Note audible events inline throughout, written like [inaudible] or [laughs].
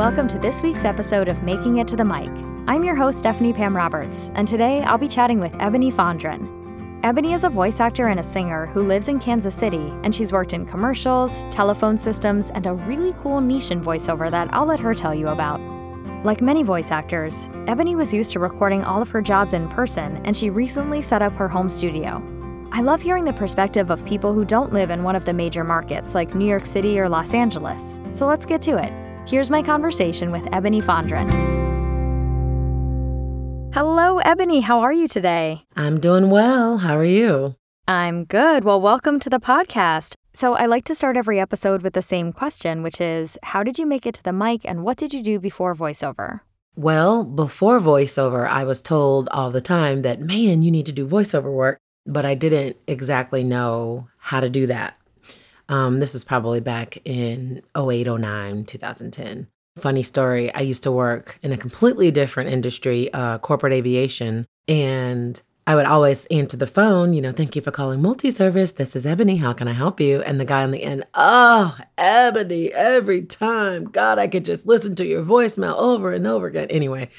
welcome to this week's episode of Making It to the Mic. I'm your host, Stephanie Pam Roberts, and today I'll be chatting with Ebony Fondren. Ebony is a voice actor and a singer who lives in Kansas City, and she's worked in commercials, telephone systems, and a really cool niche in voiceover that I'll let her tell you about. Like many voice actors, Ebony was used to recording all of her jobs in person, and she recently set up her home studio. I love hearing the perspective of people who don't live in one of the major markets like New York City or Los Angeles. So let's get to it. Here's my conversation with Ebony Fondren. Hello, Ebony. How are you today? I'm doing well. How are you? I'm good. Well, welcome to the podcast. So, I like to start every episode with the same question, which is How did you make it to the mic and what did you do before voiceover? Well, before voiceover, I was told all the time that, man, you need to do voiceover work, but I didn't exactly know how to do that. Um, this was probably back in 08, 09, 2010. Funny story, I used to work in a completely different industry, uh, corporate aviation, and I would always answer the phone, you know, thank you for calling multi service. This is Ebony. How can I help you? And the guy on the end, oh, Ebony, every time. God, I could just listen to your voicemail over and over again. Anyway.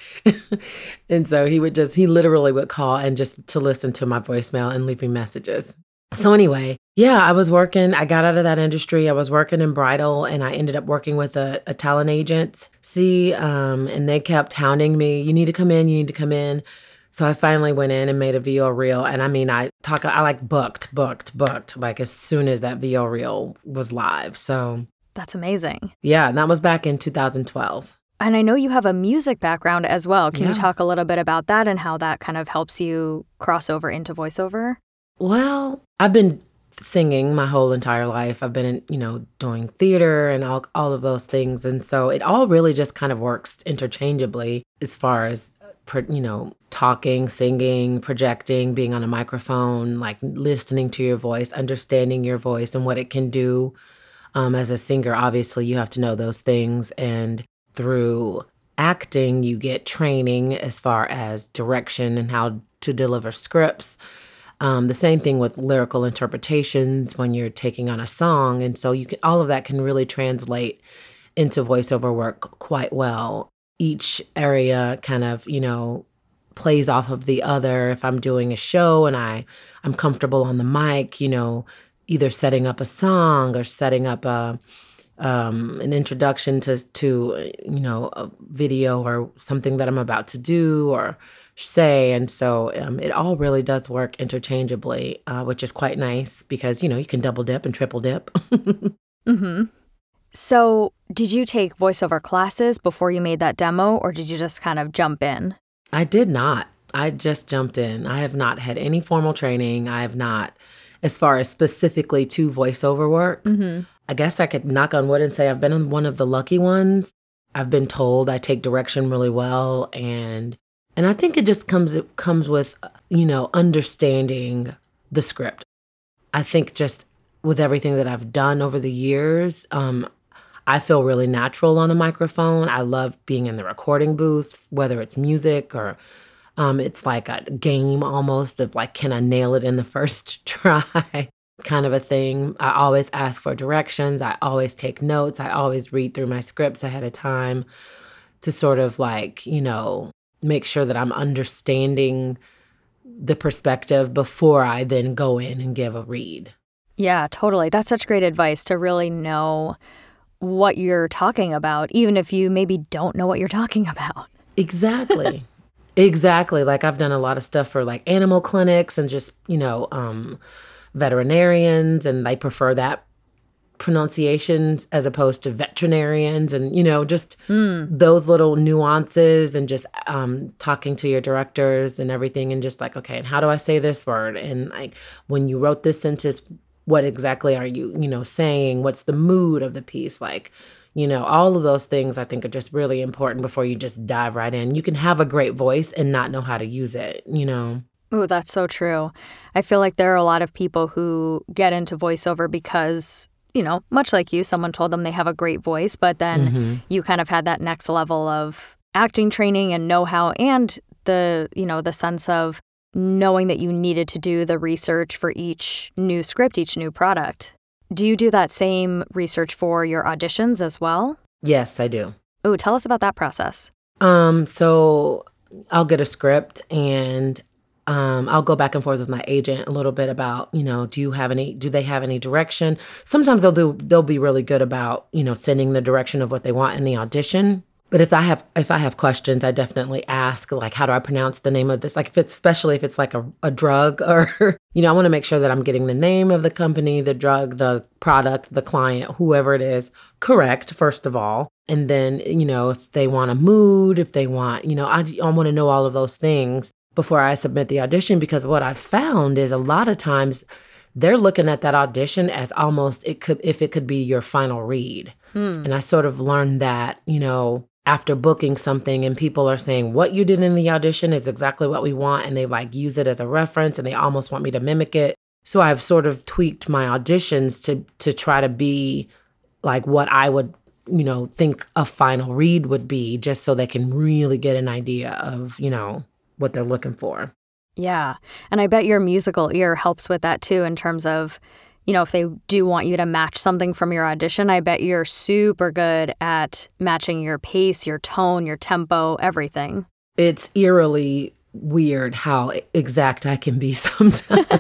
[laughs] and so he would just, he literally would call and just to listen to my voicemail and leave me messages. So, anyway, yeah, I was working. I got out of that industry. I was working in bridal and I ended up working with a, a talent agency. Um, and they kept hounding me, you need to come in, you need to come in. So I finally went in and made a VO reel. And I mean, I talk, I like booked, booked, booked, like as soon as that VO reel was live. So that's amazing. Yeah. And that was back in 2012. And I know you have a music background as well. Can yeah. you talk a little bit about that and how that kind of helps you cross over into voiceover? Well, I've been singing my whole entire life. I've been, you know, doing theater and all, all of those things. And so it all really just kind of works interchangeably as far as, you know, talking, singing, projecting, being on a microphone, like listening to your voice, understanding your voice and what it can do. Um, as a singer, obviously, you have to know those things. And through acting, you get training as far as direction and how to deliver scripts. Um, the same thing with lyrical interpretations when you're taking on a song. And so you can all of that can really translate into voiceover work quite well. Each area kind of, you know, plays off of the other. If I'm doing a show and I I'm comfortable on the mic, you know, either setting up a song or setting up a um, an introduction to to you know a video or something that I'm about to do or say. And so um, it all really does work interchangeably, uh, which is quite nice because, you know, you can double dip and triple dip. [laughs] mm-hmm. So, did you take voiceover classes before you made that demo, or did you just kind of jump in? I did not. I just jumped in. I have not had any formal training. I have not, as far as specifically to voiceover work. Mm-hmm. I guess I could knock on wood and say I've been one of the lucky ones. I've been told I take direction really well and and I think it just comes it comes with you know understanding the script. I think just with everything that I've done over the years, um, I feel really natural on a microphone. I love being in the recording booth, whether it's music or um, it's like a game almost of like, can I nail it in the first [laughs] try? kind of a thing. I always ask for directions. I always take notes. I always read through my scripts ahead of time to sort of like, you know, make sure that I'm understanding the perspective before I then go in and give a read. Yeah, totally. That's such great advice to really know what you're talking about, even if you maybe don't know what you're talking about. [laughs] Exactly. exactly. Like I've done a lot of stuff for like animal clinics and just, you know, um, veterinarians, and they prefer that pronunciations as opposed to veterinarians and you know just mm. those little nuances and just um, talking to your directors and everything and just like okay and how do i say this word and like when you wrote this sentence what exactly are you you know saying what's the mood of the piece like you know all of those things i think are just really important before you just dive right in you can have a great voice and not know how to use it you know Oh, that's so true. I feel like there are a lot of people who get into voiceover because you know, much like you, someone told them they have a great voice, but then mm-hmm. you kind of had that next level of acting training and know-how and the, you know, the sense of knowing that you needed to do the research for each new script, each new product. Do you do that same research for your auditions as well? Yes, I do. Oh, tell us about that process. Um, so I'll get a script and um, I'll go back and forth with my agent a little bit about, you know, do you have any, do they have any direction? Sometimes they'll do, they'll be really good about, you know, sending the direction of what they want in the audition. But if I have, if I have questions, I definitely ask, like, how do I pronounce the name of this? Like, if it's, especially if it's like a, a drug [laughs] or, you know, I want to make sure that I'm getting the name of the company, the drug, the product, the client, whoever it is, correct, first of all. And then, you know, if they want a mood, if they want, you know, I, I want to know all of those things before I submit the audition because what I found is a lot of times they're looking at that audition as almost it could if it could be your final read. Hmm. And I sort of learned that, you know, after booking something and people are saying what you did in the audition is exactly what we want and they like use it as a reference and they almost want me to mimic it. So I've sort of tweaked my auditions to to try to be like what I would you know think a final read would be just so they can really get an idea of you know what they're looking for. Yeah. And I bet your musical ear helps with that too, in terms of, you know, if they do want you to match something from your audition, I bet you're super good at matching your pace, your tone, your tempo, everything. It's eerily weird how exact I can be [laughs] sometimes.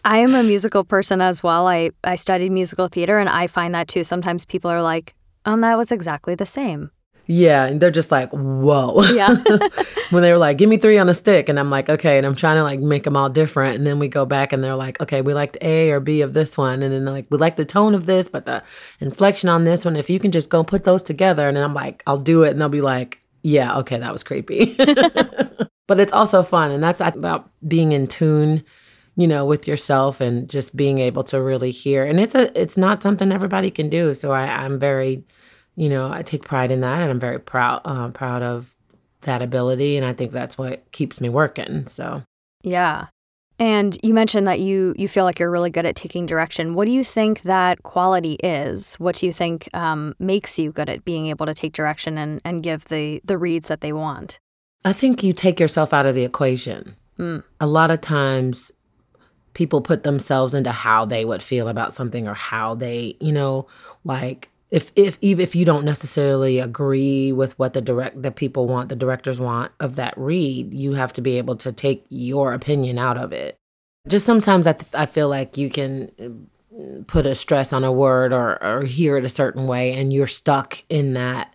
[laughs] I am a musical person as well. I, I studied musical theater and I find that too. Sometimes people are like, um, that was exactly the same. Yeah, and they're just like, whoa. Yeah. [laughs] when they were like, give me three on a stick. And I'm like, okay. And I'm trying to like make them all different. And then we go back and they're like, okay, we liked A or B of this one. And then they're like, we like the tone of this, but the inflection on this one, if you can just go put those together. And then I'm like, I'll do it. And they'll be like, yeah, okay, that was creepy. [laughs] but it's also fun. And that's about being in tune you know with yourself and just being able to really hear and it's a it's not something everybody can do so I, i'm very you know, I take pride in that, and I'm very proud uh, proud of that ability, and I think that's what keeps me working. So, yeah. And you mentioned that you you feel like you're really good at taking direction. What do you think that quality is? What do you think um, makes you good at being able to take direction and, and give the the reads that they want? I think you take yourself out of the equation. Mm. A lot of times, people put themselves into how they would feel about something or how they, you know, like if if even if you don't necessarily agree with what the direct the people want the directors want of that read you have to be able to take your opinion out of it just sometimes i, th- I feel like you can uh, put a stress on a word or or hear it a certain way and you're stuck in that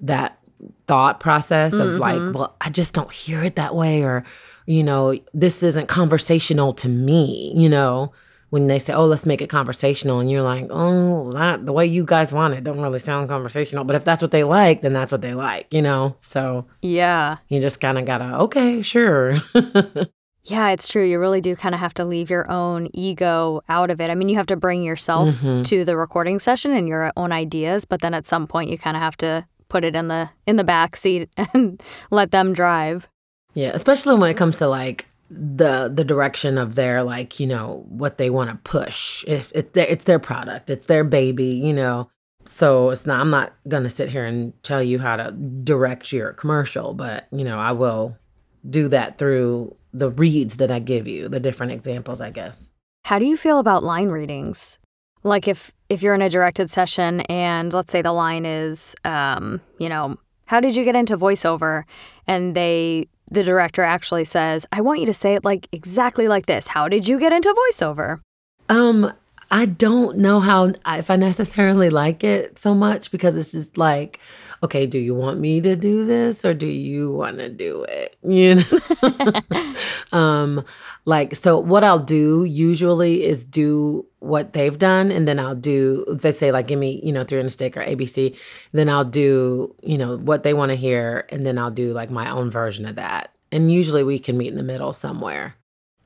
that thought process of mm-hmm. like well i just don't hear it that way or you know this isn't conversational to me you know when they say, "Oh, let's make it conversational," and you're like, "Oh, that the way you guys want it don't really sound conversational." But if that's what they like, then that's what they like, you know. So yeah, you just kind of gotta, okay, sure. [laughs] yeah, it's true. You really do kind of have to leave your own ego out of it. I mean, you have to bring yourself mm-hmm. to the recording session and your own ideas, but then at some point, you kind of have to put it in the in the back seat [laughs] and let them drive. Yeah, especially when it comes to like the the direction of their like you know what they want to push. If it's their, it's their product it's their baby you know? So it's not i'm not going to sit here and tell you how to direct your commercial but you know i will do that through the reads that i give you the different examples i guess. How do you feel about line readings? Like if if you're in a directed session and let's say the line is um you know how did you get into voiceover? and they the director actually says, I want you to say it like exactly like this. How did you get into voiceover? Um, I don't know how if I necessarily like it so much because it's just like, okay, do you want me to do this or do you want to do it? [laughs] You know, [laughs] um, like so. What I'll do usually is do what they've done, and then I'll do. They say like, give me you know three on a stick or ABC. Then I'll do you know what they want to hear, and then I'll do like my own version of that. And usually we can meet in the middle somewhere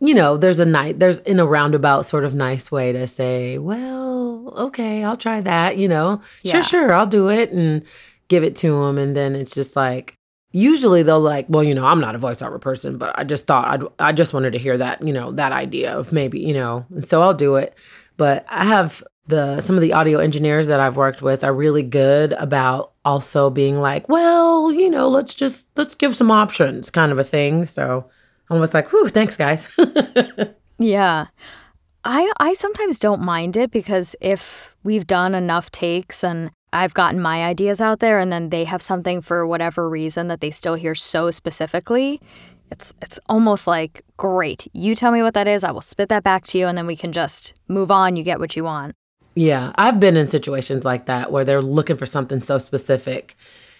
you know, there's a night, there's in a roundabout sort of nice way to say, well, okay, I'll try that, you know, yeah. sure, sure, I'll do it and give it to them. And then it's just like, usually they'll like, well, you know, I'm not a voiceover person, but I just thought I'd, I just wanted to hear that, you know, that idea of maybe, you know, and so I'll do it. But I have the, some of the audio engineers that I've worked with are really good about also being like, well, you know, let's just, let's give some options kind of a thing. So, I'm almost like, whew, thanks, guys. [laughs] yeah. I I sometimes don't mind it because if we've done enough takes and I've gotten my ideas out there and then they have something for whatever reason that they still hear so specifically, it's it's almost like great. You tell me what that is, I will spit that back to you and then we can just move on, you get what you want. Yeah, I've been in situations like that where they're looking for something so specific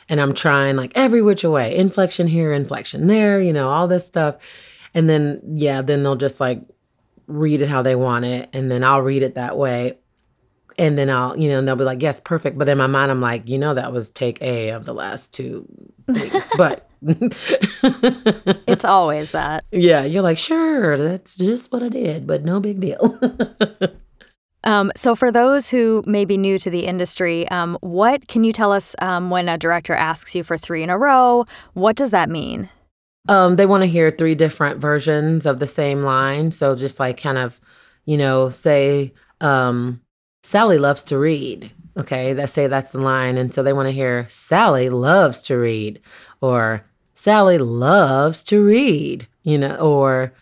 and I'm trying like every which way, inflection here, inflection there, you know, all this stuff. And then yeah, then they'll just like read it how they want it and then I'll read it that way. And then I'll, you know, and they'll be like, yes, perfect. But in my mind, I'm like, you know, that was take A of the last two things. [laughs] but it's always that. [laughs] Yeah, you're like, sure, that's just what I did, but no big deal. [laughs] Um, so, for those who may be new to the industry, um, what can you tell us um, when a director asks you for three in a row? What does that mean? Um, they want to hear three different versions of the same line. So, just like kind of, you know, say, um, Sally loves to read. Okay, let's say that's the line. And so they want to hear Sally loves to read, or Sally loves to read, you know, or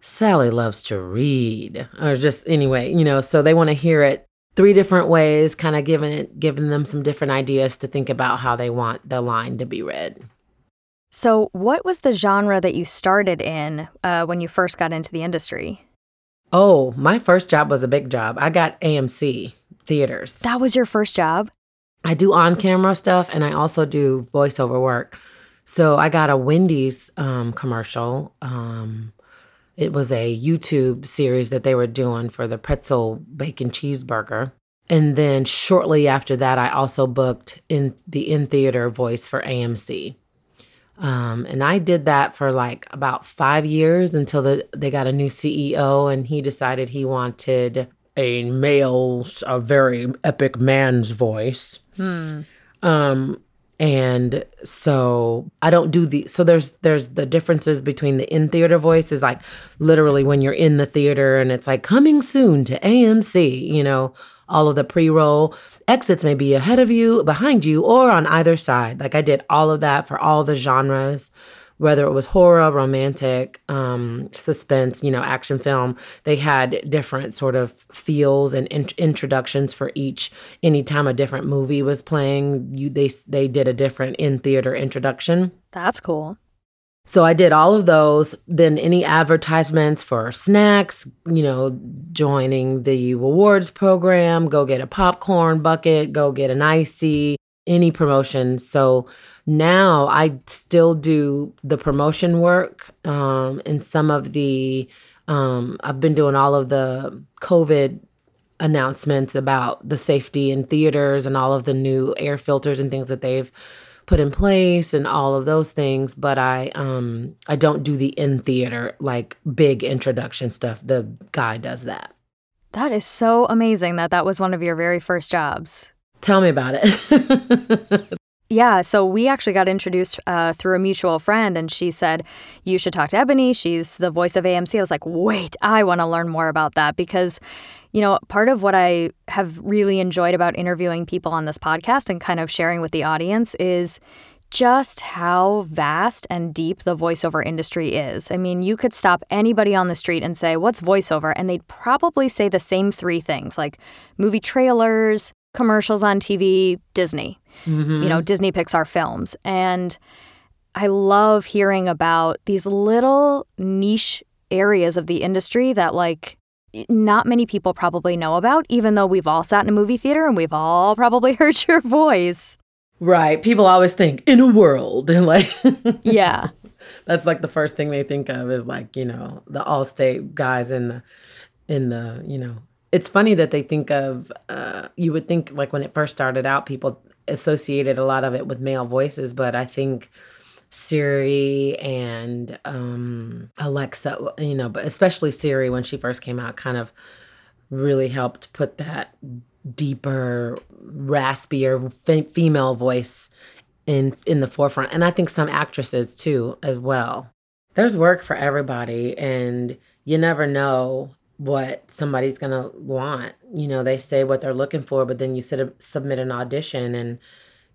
Sally loves to read, or just anyway, you know, so they want to hear it three different ways, kind of giving it, giving them some different ideas to think about how they want the line to be read. So, what was the genre that you started in uh, when you first got into the industry? Oh, my first job was a big job. I got AMC theaters. That was your first job? I do on camera stuff and I also do voiceover work. So I got a Wendy's um, commercial. Um, it was a YouTube series that they were doing for the pretzel bacon cheeseburger. And then shortly after that, I also booked in the in theater voice for AMC. Um, and I did that for like about five years until the, they got a new CEO and he decided he wanted a male, a very epic man's voice. Hmm. Um, and so i don't do the so there's there's the differences between the in theater voice is like literally when you're in the theater and it's like coming soon to amc you know all of the pre-roll exits may be ahead of you behind you or on either side like i did all of that for all the genres whether it was horror, romantic, um, suspense, you know, action film, they had different sort of feels and in- introductions for each. Anytime a different movie was playing, you they they did a different in theater introduction. That's cool. So I did all of those. Then any advertisements for snacks, you know, joining the awards program, go get a popcorn bucket, go get an icy, any promotion. So now I still do the promotion work um, and some of the, um, I've been doing all of the COVID announcements about the safety in theaters and all of the new air filters and things that they've put in place and all of those things but i um i don't do the in theater like big introduction stuff the guy does that that is so amazing that that was one of your very first jobs tell me about it [laughs] Yeah, so we actually got introduced uh, through a mutual friend, and she said, You should talk to Ebony. She's the voice of AMC. I was like, Wait, I want to learn more about that because, you know, part of what I have really enjoyed about interviewing people on this podcast and kind of sharing with the audience is just how vast and deep the voiceover industry is. I mean, you could stop anybody on the street and say, What's voiceover? And they'd probably say the same three things like movie trailers, commercials on TV, Disney. Mm-hmm. You know, Disney Pixar films. And I love hearing about these little niche areas of the industry that like not many people probably know about, even though we've all sat in a movie theater and we've all probably [laughs] heard your voice. Right. People always think in a world and [laughs] like Yeah. That's like the first thing they think of is like, you know, the Allstate guys in the in the, you know, it's funny that they think of uh, you would think like when it first started out people associated a lot of it with male voices but i think siri and um, alexa you know but especially siri when she first came out kind of really helped put that deeper raspier f- female voice in in the forefront and i think some actresses too as well there's work for everybody and you never know what somebody's going to want. You know, they say what they're looking for, but then you sit, submit an audition and,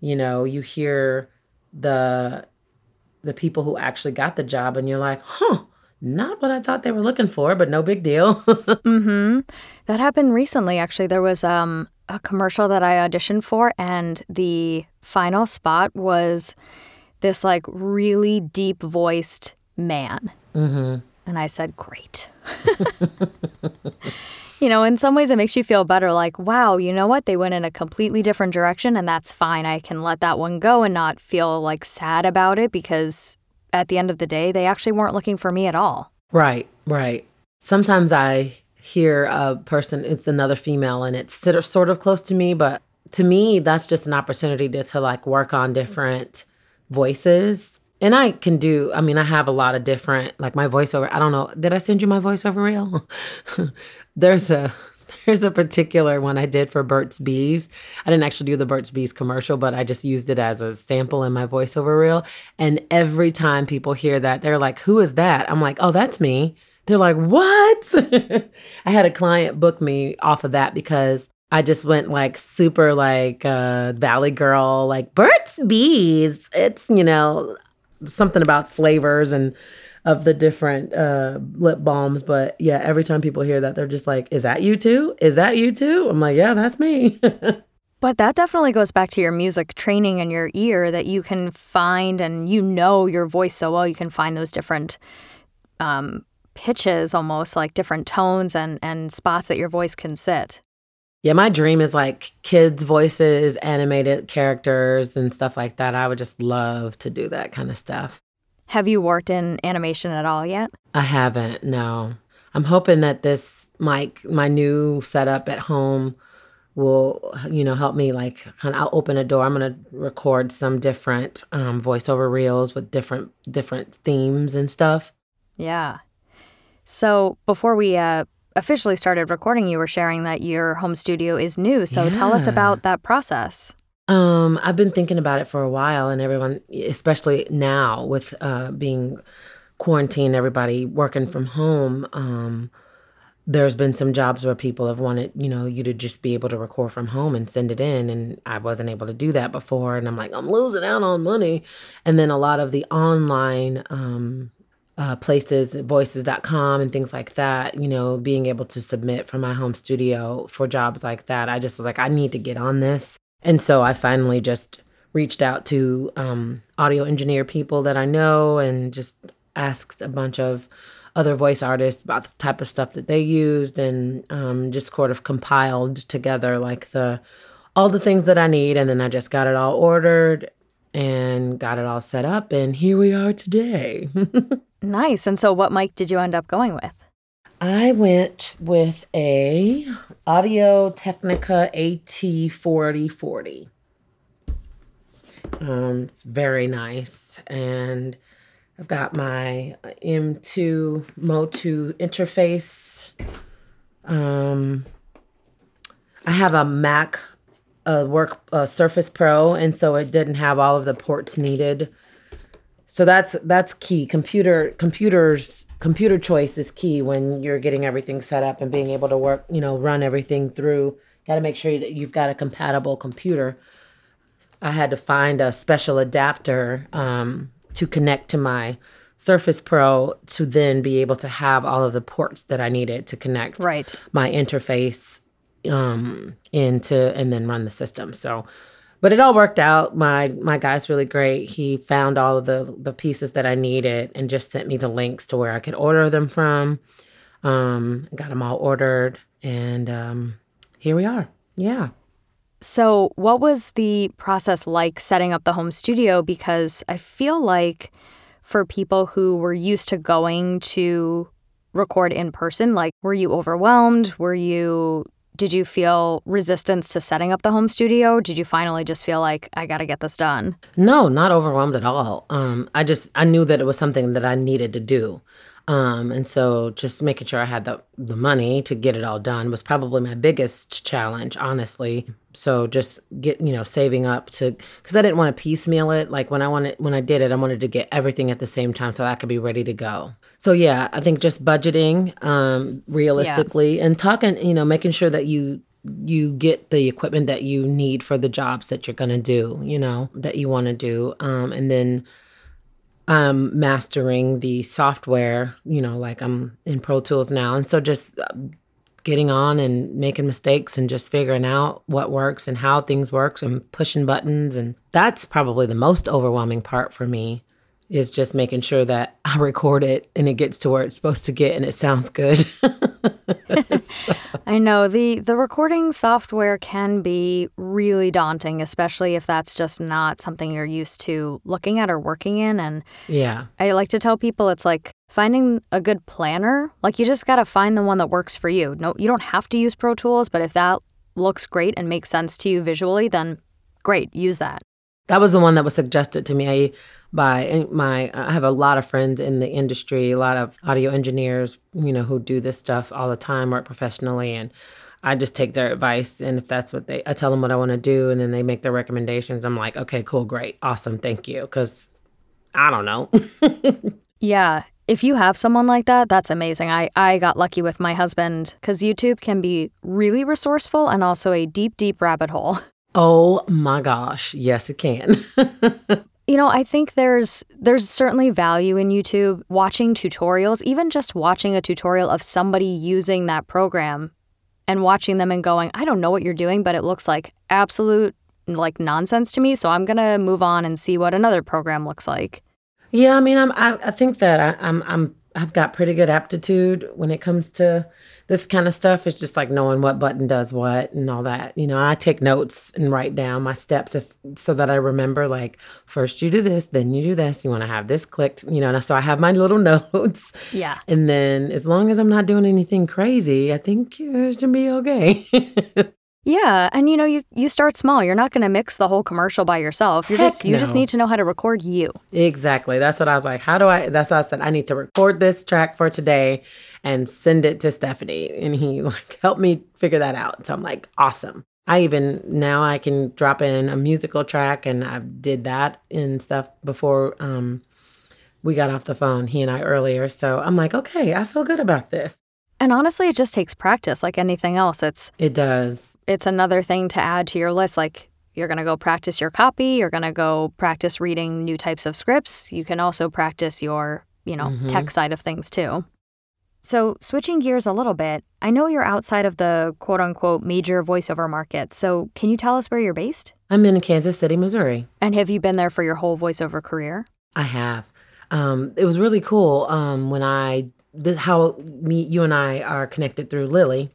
you know, you hear the the people who actually got the job and you're like, "Huh, not what I thought they were looking for, but no big deal." [laughs] mhm. That happened recently actually. There was um a commercial that I auditioned for, and the final spot was this like really deep voiced man. Mm-hmm. And I said, Great. [laughs] [laughs] you know, in some ways it makes you feel better like, wow, you know what? They went in a completely different direction, and that's fine. I can let that one go and not feel like sad about it because at the end of the day, they actually weren't looking for me at all. Right, right. Sometimes I hear a person, it's another female, and it's sort of close to me, but to me, that's just an opportunity to, to like work on different voices. And I can do, I mean, I have a lot of different, like my voiceover. I don't know, did I send you my voiceover reel? [laughs] there's a, [laughs] there's a particular one I did for Burt's Bees. I didn't actually do the Burt's Bees commercial, but I just used it as a sample in my voiceover reel. And every time people hear that, they're like, who is that? I'm like, oh, that's me. They're like, what? [laughs] I had a client book me off of that because I just went like super like uh Valley Girl, like Burt's Bees. It's, you know, something about flavors and of the different uh lip balms. But yeah, every time people hear that, they're just like, Is that you too? Is that you too? I'm like, Yeah, that's me. [laughs] But that definitely goes back to your music training and your ear that you can find and you know your voice so well. You can find those different um, pitches almost like different tones and and spots that your voice can sit. Yeah, my dream is like kids' voices, animated characters, and stuff like that. I would just love to do that kind of stuff. Have you worked in animation at all yet? I haven't, no. I'm hoping that this mic, my new setup at home, will you know help me like kind of i'll open a door i'm going to record some different um, voiceover reels with different different themes and stuff yeah so before we uh, officially started recording, you were sharing that your home studio is new. So yeah. tell us about that process. Um, I've been thinking about it for a while, and everyone, especially now with uh, being quarantined, everybody working from home. Um, there's been some jobs where people have wanted, you know, you to just be able to record from home and send it in. And I wasn't able to do that before. And I'm like, I'm losing out on money. And then a lot of the online um, uh, places, voices.com and things like that, you know, being able to submit from my home studio for jobs like that. I just was like, I need to get on this. And so I finally just reached out to um, audio engineer people that I know and just asked a bunch of other voice artists about the type of stuff that they used and um, just sort of compiled together like the all the things that I need. And then I just got it all ordered and got it all set up. And here we are today. [laughs] Nice. And so what mic did you end up going with? I went with a Audio Technica AT4040. Um, it's very nice. And I've got my M2 Mo2 interface. Um, I have a Mac a work a Surface Pro, and so it didn't have all of the ports needed so that's that's key. Computer computers computer choice is key when you're getting everything set up and being able to work you know run everything through. Got to make sure that you've got a compatible computer. I had to find a special adapter um, to connect to my surface pro to then be able to have all of the ports that i needed to connect right. my interface um, into and then run the system. So but it all worked out. My my guy's really great. He found all of the the pieces that I needed and just sent me the links to where I could order them from. Um, got them all ordered, and um, here we are. Yeah. So, what was the process like setting up the home studio? Because I feel like for people who were used to going to record in person, like, were you overwhelmed? Were you did you feel resistance to setting up the home studio? Did you finally just feel like I got to get this done? No, not overwhelmed at all. Um, I just I knew that it was something that I needed to do. Um, and so just making sure I had the, the money to get it all done was probably my biggest challenge, honestly. So just get, you know, saving up to, cause I didn't want to piecemeal it. Like when I wanted, when I did it, I wanted to get everything at the same time so I could be ready to go. So yeah, I think just budgeting, um, realistically yeah. and talking, you know, making sure that you, you get the equipment that you need for the jobs that you're going to do, you know, that you want to do. Um, and then um, mastering the software, you know, like I'm in Pro Tools now. And so just uh, getting on and making mistakes and just figuring out what works and how things work and pushing buttons and that's probably the most overwhelming part for me is just making sure that [laughs] I record it and it gets to where it's supposed to get and it sounds good. [laughs] so. I know the the recording software can be really daunting, especially if that's just not something you're used to looking at or working in and Yeah. I like to tell people it's like finding a good planner. Like you just got to find the one that works for you. No you don't have to use Pro Tools, but if that looks great and makes sense to you visually, then great, use that. That was the one that was suggested to me by eh, my. I have a lot of friends in the industry, a lot of audio engineers, you know, who do this stuff all the time, work professionally, and I just take their advice. And if that's what they, I tell them what I want to do, and then they make their recommendations. I'm like, okay, cool, great, awesome, thank you, because I don't know. [laughs] yeah, if you have someone like that, that's amazing. I, I got lucky with my husband because YouTube can be really resourceful and also a deep, deep rabbit hole. Oh my gosh. Yes, it can. [laughs] you know, I think there's there's certainly value in YouTube watching tutorials, even just watching a tutorial of somebody using that program and watching them and going, I don't know what you're doing, but it looks like absolute like nonsense to me, so I'm going to move on and see what another program looks like. Yeah, I mean, I'm I, I think that I, I'm I'm I've got pretty good aptitude when it comes to this kind of stuff. is just like knowing what button does what and all that. You know, I take notes and write down my steps if so that I remember like first you do this, then you do this. You want to have this clicked, you know. And so I have my little [laughs] notes. Yeah. And then as long as I'm not doing anything crazy, I think it should be okay. [laughs] Yeah, and you know, you you start small. You're not going to mix the whole commercial by yourself. You just you no. just need to know how to record you. Exactly. That's what I was like. How do I? That's what I said. I need to record this track for today and send it to Stephanie, and he [laughs] like helped me figure that out. So I'm like, awesome. I even now I can drop in a musical track, and I did that and stuff before um, we got off the phone. He and I earlier. So I'm like, okay, I feel good about this. And honestly, it just takes practice, like anything else. It's it does it's another thing to add to your list. Like you're going to go practice your copy, you're going to go practice reading new types of scripts. You can also practice your, you know, mm-hmm. tech side of things too. So, switching gears a little bit, I know you're outside of the quote unquote major voiceover market. So, can you tell us where you're based? I'm in Kansas City, Missouri. And have you been there for your whole voiceover career? I have. Um, it was really cool um, when I, this, how me, you and I are connected through Lily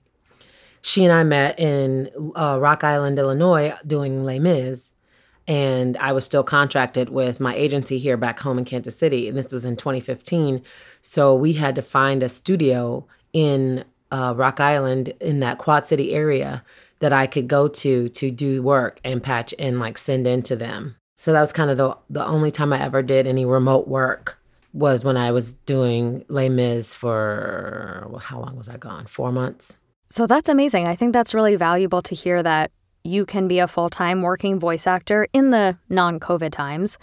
she and I met in uh, Rock Island, Illinois, doing Les Mis. And I was still contracted with my agency here back home in Kansas City. And this was in 2015. So we had to find a studio in uh, Rock Island in that Quad City area that I could go to to do work and patch and like send in to them. So that was kind of the the only time I ever did any remote work was when I was doing Les Mis for well, how long was I gone? Four months. So that's amazing. I think that's really valuable to hear that you can be a full time working voice actor in the non COVID times.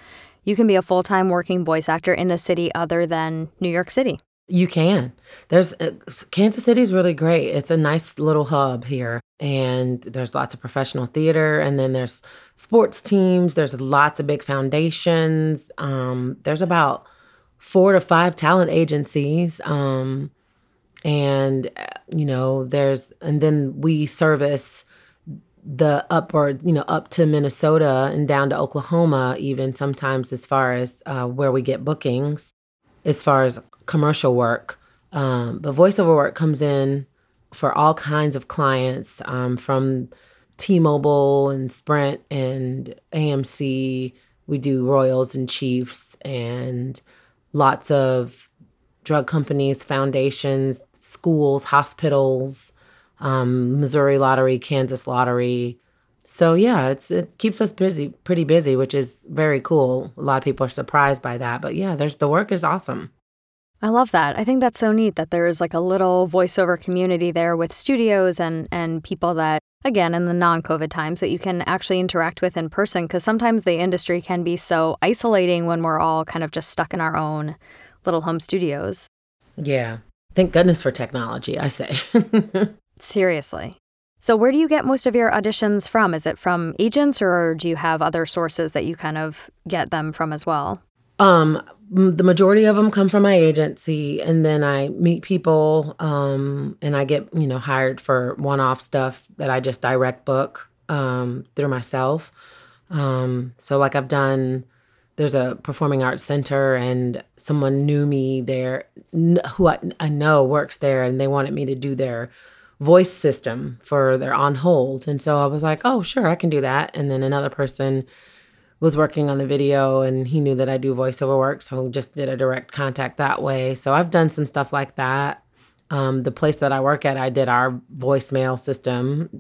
You can be a full time working voice actor in a city other than New York City. You can. There's uh, Kansas City is really great. It's a nice little hub here, and there's lots of professional theater, and then there's sports teams. There's lots of big foundations. Um, there's about four to five talent agencies. Um, and you know there's and then we service the upward you know up to minnesota and down to oklahoma even sometimes as far as uh, where we get bookings as far as commercial work. Um, but voiceover work comes in for all kinds of clients um, from t-mobile and sprint and amc we do royals and chiefs and lots of drug companies, foundations, schools, hospitals, um, Missouri Lottery, Kansas Lottery. So yeah, it's it keeps us busy, pretty busy, which is very cool. A lot of people are surprised by that, but yeah, there's the work is awesome. I love that. I think that's so neat that there is like a little voiceover community there with studios and and people that again in the non-covid times that you can actually interact with in person because sometimes the industry can be so isolating when we're all kind of just stuck in our own little home studios. Yeah. Thank goodness for technology, I say. [laughs] Seriously. So, where do you get most of your auditions from? Is it from agents or do you have other sources that you kind of get them from as well? Um, the majority of them come from my agency, and then I meet people, um, and I get you know hired for one-off stuff that I just direct book um, through myself. Um, so like I've done. There's a performing arts center, and someone knew me there, who I, I know works there, and they wanted me to do their voice system for their on hold. And so I was like, oh, sure, I can do that. And then another person was working on the video and he knew that I do voiceover work. So just did a direct contact that way. So I've done some stuff like that. Um, the place that I work at, I did our voicemail system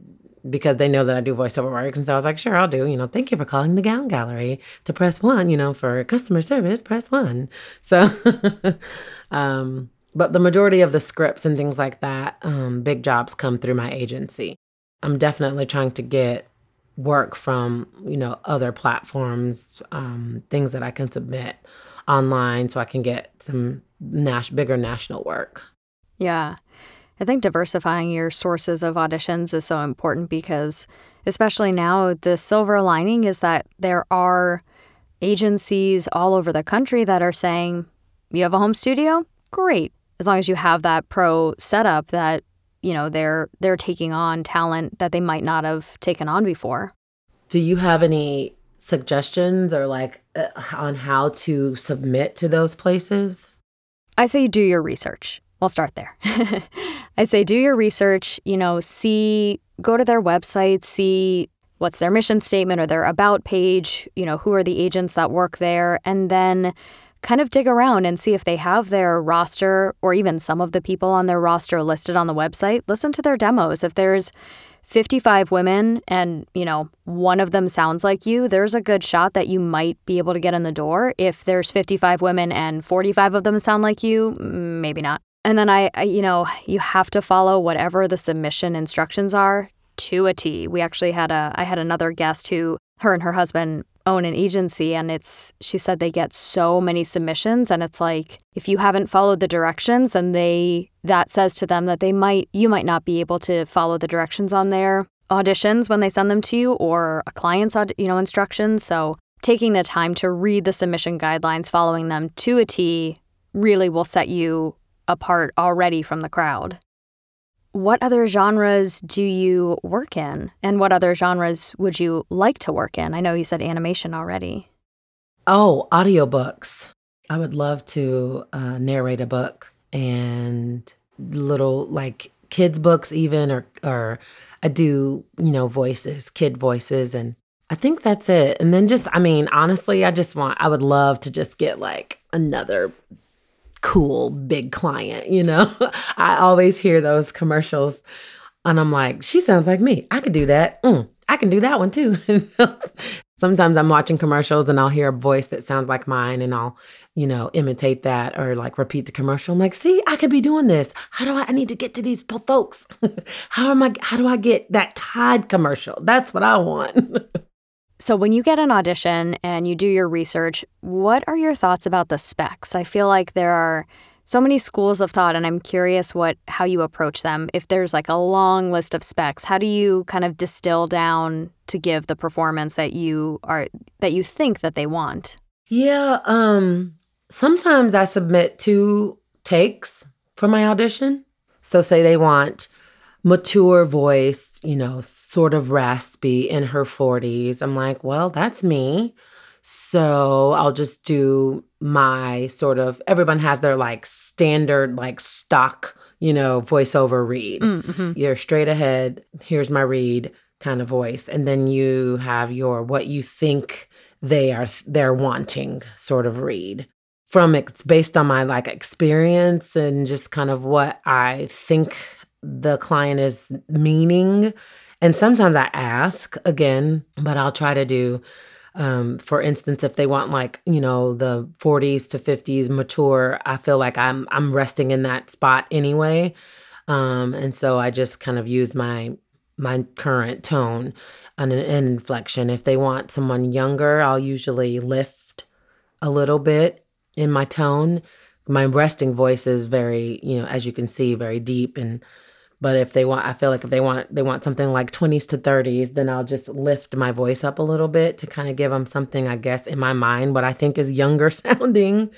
because they know that I do voiceover work. And so I was like, sure, I'll do, you know, thank you for calling the gown gallery to press one, you know, for customer service, press one. So, [laughs] um, but the majority of the scripts and things like that, um, big jobs come through my agency. I'm definitely trying to get work from you know other platforms, um, things that I can submit online, so I can get some nas- bigger national work. Yeah. I think diversifying your sources of auditions is so important because, especially now, the silver lining is that there are agencies all over the country that are saying, You have a home studio? Great as long as you have that pro setup that you know they're they're taking on talent that they might not have taken on before. Do you have any suggestions or like uh, on how to submit to those places? I say do your research. We'll start there. [laughs] I say do your research you know see go to their website see what's their mission statement or their about page you know who are the agents that work there and then kind of dig around and see if they have their roster or even some of the people on their roster listed on the website. Listen to their demos. If there's 55 women and, you know, one of them sounds like you, there's a good shot that you might be able to get in the door. If there's 55 women and 45 of them sound like you, mm, maybe not. And then I, I you know, you have to follow whatever the submission instructions are to a T. We actually had a I had another guest who her and her husband own an agency and it's she said they get so many submissions and it's like if you haven't followed the directions then they that says to them that they might you might not be able to follow the directions on their auditions when they send them to you or a client's you know instructions. So taking the time to read the submission guidelines following them to a T really will set you apart already from the crowd what other genres do you work in? And what other genres would you like to work in? I know you said animation already. Oh, audiobooks. I would love to uh, narrate a book and little like kids books even or or I do, you know, voices, kid voices and I think that's it. And then just I mean, honestly, I just want I would love to just get like another cool big client, you know? [laughs] I always hear those commercials and I'm like, she sounds like me. I could do that. Mm, I can do that one too. [laughs] Sometimes I'm watching commercials and I'll hear a voice that sounds like mine and I'll, you know, imitate that or like repeat the commercial. I'm like, see, I could be doing this. How do I, I need to get to these folks? [laughs] how am I, how do I get that Tide commercial? That's what I want. So, when you get an audition and you do your research, what are your thoughts about the specs? I feel like there are so many schools of thought and I'm curious what how you approach them. If there's like a long list of specs, how do you kind of distill down to give the performance that you are that you think that they want? Yeah, um sometimes I submit two takes for my audition. So say they want mature voice, you know, sort of raspy in her 40s. I'm like, well, that's me. So I'll just do my sort of, everyone has their like standard, like stock, you know, voiceover read. Mm-hmm. You're straight ahead, here's my read kind of voice. And then you have your what you think they are they're wanting sort of read from it's based on my like experience and just kind of what I think the client is meaning. And sometimes I ask again, but I'll try to do, um, for instance, if they want like, you know, the 40s to 50s mature, I feel like I'm I'm resting in that spot anyway. Um, and so I just kind of use my my current tone and an inflection. If they want someone younger, I'll usually lift a little bit in my tone. My resting voice is very, you know, as you can see, very deep and But if they want, I feel like if they want, they want something like 20s to 30s, then I'll just lift my voice up a little bit to kind of give them something, I guess, in my mind, what I think is younger [laughs] sounding.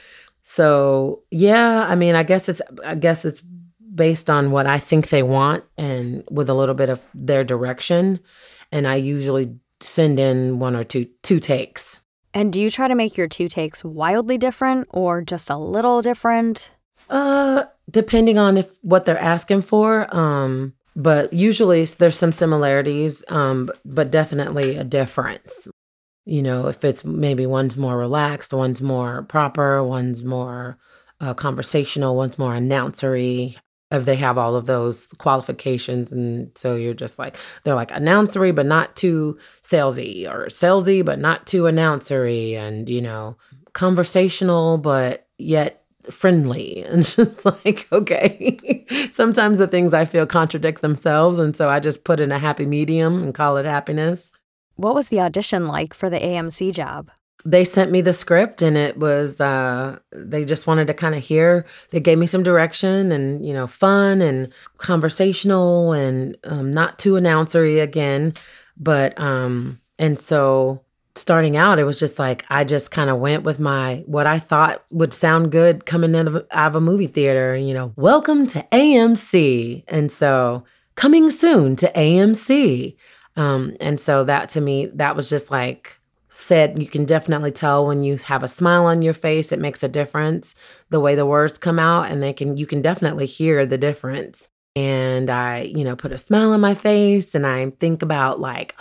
So yeah, I mean, I guess it's, I guess it's based on what I think they want and with a little bit of their direction. And I usually send in one or two two takes. And do you try to make your two takes wildly different or just a little different? Uh, depending on if what they're asking for. Um, but usually there's some similarities, um, but definitely a difference. You know, if it's maybe one's more relaxed, one's more proper, one's more uh, conversational, one's more announcery. If they have all of those qualifications, and so you're just like they're like announcery, but not too salesy, or salesy, but not too announcery, and you know, conversational, but yet friendly [laughs] and just like okay. Sometimes the things i feel contradict themselves and so i just put in a happy medium and call it happiness. What was the audition like for the amc job? They sent me the script and it was uh they just wanted to kind of hear they gave me some direction and you know fun and conversational and um, not too announcery again but um and so starting out, it was just like I just kind of went with my what I thought would sound good coming out of, out of a movie theater. You know, welcome to AMC, and so coming soon to AMC. Um, and so that to me, that was just like said. You can definitely tell when you have a smile on your face, it makes a difference. The way the words come out, and they can you can definitely hear the difference. And I, you know, put a smile on my face, and I think about like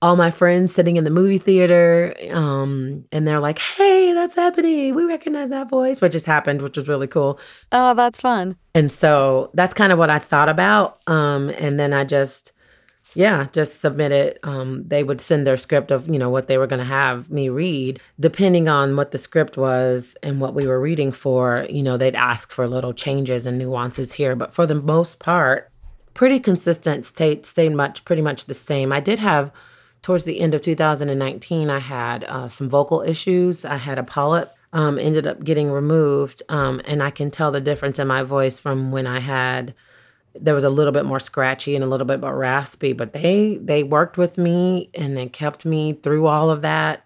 all my friends sitting in the movie theater um, and they're like hey that's Ebony. We recognize that voice which just happened which was really cool. Oh that's fun. And so that's kind of what i thought about um, and then i just yeah just submitted um, they would send their script of you know what they were going to have me read. Depending on what the script was and what we were reading for you know they'd ask for little changes and nuances here but for the most part pretty consistent stayed stayed much pretty much the same. I did have towards the end of 2019, I had uh, some vocal issues. I had a polyp, um, ended up getting removed, um, and I can tell the difference in my voice from when I had. There was a little bit more scratchy and a little bit more raspy, but they they worked with me and they kept me through all of that.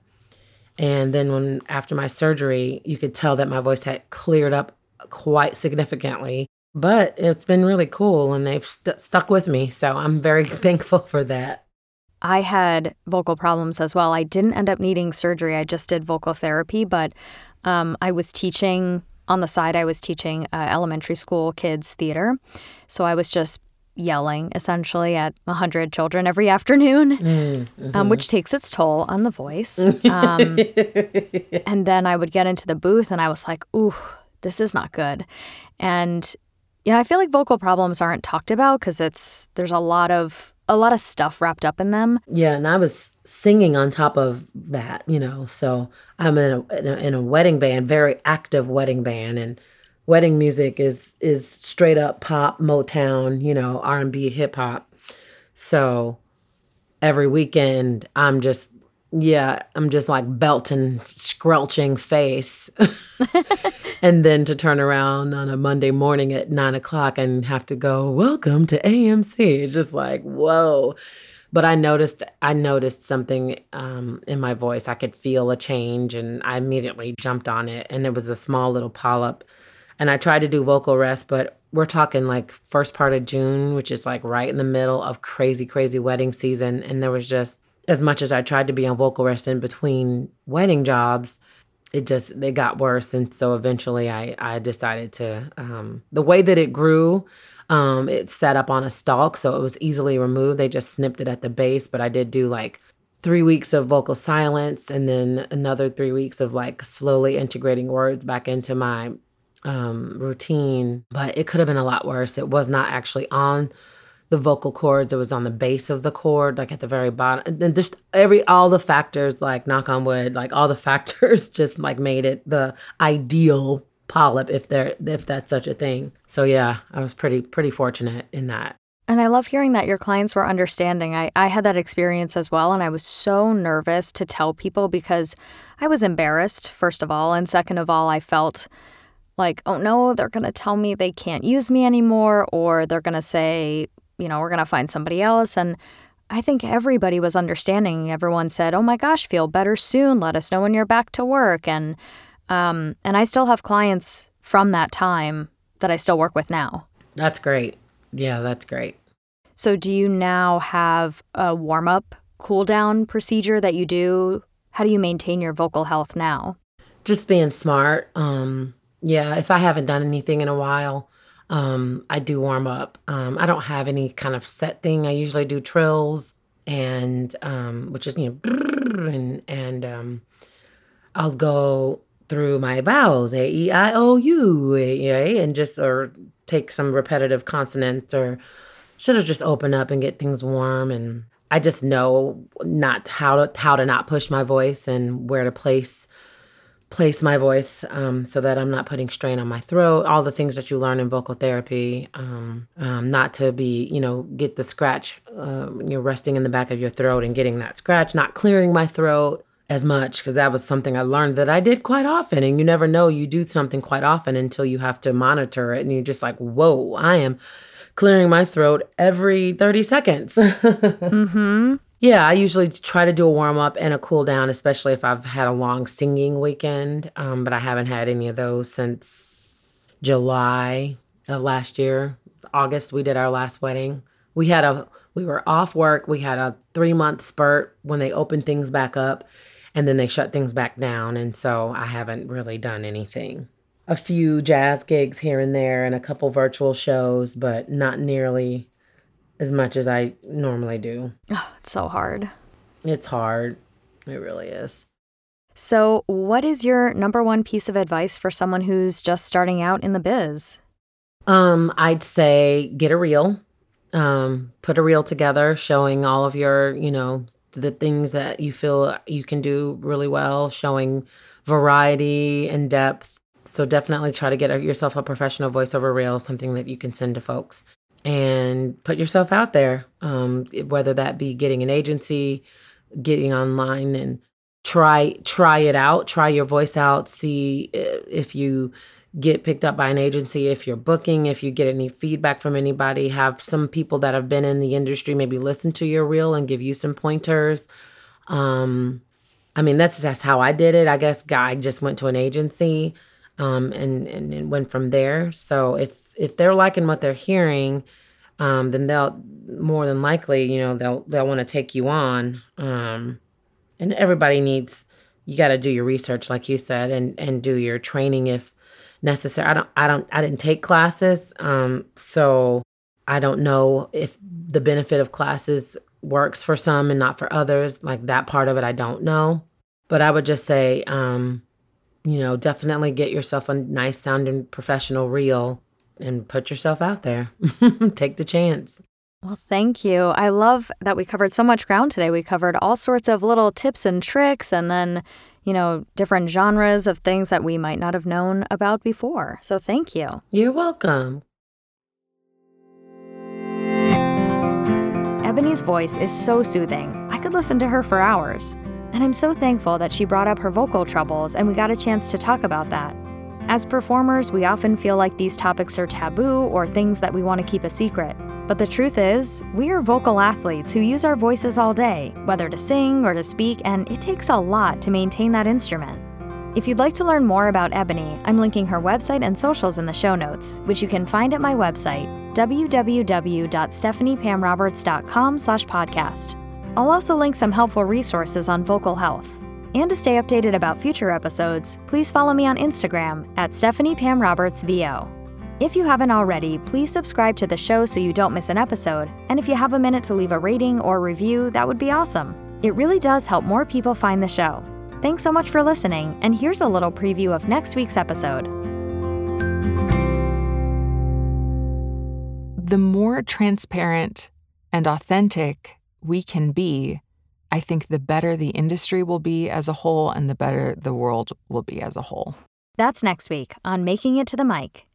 And then when after my surgery, you could tell that my voice had cleared up quite significantly. But it's been really cool, and they've st- stuck with me, so I'm very [laughs] thankful for that. I had vocal problems as well. I didn't end up needing surgery. I just did vocal therapy, but um, I was teaching on the side. I was teaching uh, elementary school kids theater, so I was just yelling essentially at 100 children every [laughs] afternoon, mm-hmm. um, which takes its toll on the voice. Um, [laughs] and then I would get into the booth and I was like, ooh, this is not good. And, you know, I feel like vocal problems aren't talked about because it's, there's a lot of a lot of stuff wrapped up in them. Yeah, and I was singing on top of that, you know. So I'm in a, in a, in a wedding band, very active wedding band, and wedding music is is straight up pop, Motown, you know, R and B, hip hop. So every weekend, I'm just yeah, I'm just like belting, squelching face. [laughs] and then to turn around on a Monday morning at nine o'clock and have to go, welcome to AMC. It's just like, whoa. But I noticed I noticed something um, in my voice. I could feel a change and I immediately jumped on it. And it was a small little polyp. And I tried to do vocal rest, but we're talking like first part of June, which is like right in the middle of crazy, crazy wedding season. And there was just as much as I tried to be on vocal rest in between wedding jobs, it just it got worse, and so eventually I I decided to um, the way that it grew. Um, it set up on a stalk, so it was easily removed. They just snipped it at the base, but I did do like three weeks of vocal silence and then another three weeks of like slowly integrating words back into my um, routine. But it could have been a lot worse. It was not actually on the vocal cords. It was on the base of the cord, like at the very bottom. And then just every all the factors, like knock on wood, like all the [laughs] factors just like made it the ideal polyp if there if that's such a thing. So yeah, I was pretty pretty fortunate in that. And I love hearing that your clients were understanding. I, I had that experience as well, and I was so nervous to tell people because I was embarrassed, first of all. And second of all, I felt like, oh no, they're going to tell me they can't use me anymore, or they're going to say, you know, we're going to find somebody else. And I think everybody was understanding. Everyone said, oh my gosh, feel better soon. Let us know when you're back to work. And, um, and I still have clients from that time that I still work with now. That's great. Yeah, that's great. So, do you now have a warm up, cool down procedure that you do? How do you maintain your vocal health now? Just being smart. Um, yeah, if I haven't done anything in a while, um, I do warm up. Um, I don't have any kind of set thing. I usually do trills and um, which is you know and and um, I'll go through my vowels a e i o u a and just or take some repetitive consonants or should have just open up and get things warm and I just know not how to how to not push my voice and where to place place my voice um, so that I'm not putting strain on my throat. All the things that you learn in vocal therapy, um, um, not to be, you know, get the scratch, uh, you're resting in the back of your throat and getting that scratch, not clearing my throat as much because that was something I learned that I did quite often. And you never know you do something quite often until you have to monitor it. And you're just like, whoa, I am clearing my throat every 30 seconds. [laughs] mm-hmm. Yeah, I usually try to do a warm up and a cool down, especially if I've had a long singing weekend. Um, but I haven't had any of those since July of last year. August, we did our last wedding. We had a we were off work. We had a three month spurt when they opened things back up, and then they shut things back down. And so I haven't really done anything. A few jazz gigs here and there, and a couple virtual shows, but not nearly as much as I normally do. Oh, it's so hard. It's hard. It really is. So, what is your number one piece of advice for someone who's just starting out in the biz? Um, I'd say get a reel. Um, put a reel together showing all of your, you know, the things that you feel you can do really well, showing variety and depth. So definitely try to get yourself a professional voiceover reel, something that you can send to folks and put yourself out there, um, whether that be getting an agency, getting online and try try it out, try your voice out, see if you get picked up by an agency, if you're booking, if you get any feedback from anybody, have some people that have been in the industry maybe listen to your reel and give you some pointers. Um, I mean, that's that's how I did it. I guess Guy just went to an agency um, and, and, and went from there. So if if they're liking what they're hearing, um, then they'll more than likely, you know, they'll they'll want to take you on. Um, and everybody needs you got to do your research, like you said, and and do your training if necessary. I don't I don't I didn't take classes, um, so I don't know if the benefit of classes works for some and not for others. Like that part of it, I don't know. But I would just say, um, you know, definitely get yourself a nice sounding professional reel and put yourself out there. [laughs] Take the chance. Well, thank you. I love that we covered so much ground today. We covered all sorts of little tips and tricks and then, you know, different genres of things that we might not have known about before. So thank you. You're welcome. Ebony's voice is so soothing. I could listen to her for hours. And I'm so thankful that she brought up her vocal troubles and we got a chance to talk about that. As performers, we often feel like these topics are taboo or things that we want to keep a secret. But the truth is, we are vocal athletes who use our voices all day, whether to sing or to speak, and it takes a lot to maintain that instrument. If you'd like to learn more about Ebony, I'm linking her website and socials in the show notes, which you can find at my website, www.stephaniepamroberts.com slash podcast. I'll also link some helpful resources on vocal health. And to stay updated about future episodes, please follow me on Instagram at Stephanie Pam Roberts VO. If you haven't already, please subscribe to the show so you don't miss an episode. And if you have a minute to leave a rating or review, that would be awesome. It really does help more people find the show. Thanks so much for listening, and here's a little preview of next week's episode. The more transparent and authentic we can be, I think the better the industry will be as a whole and the better the world will be as a whole. That's next week on Making It to the Mic.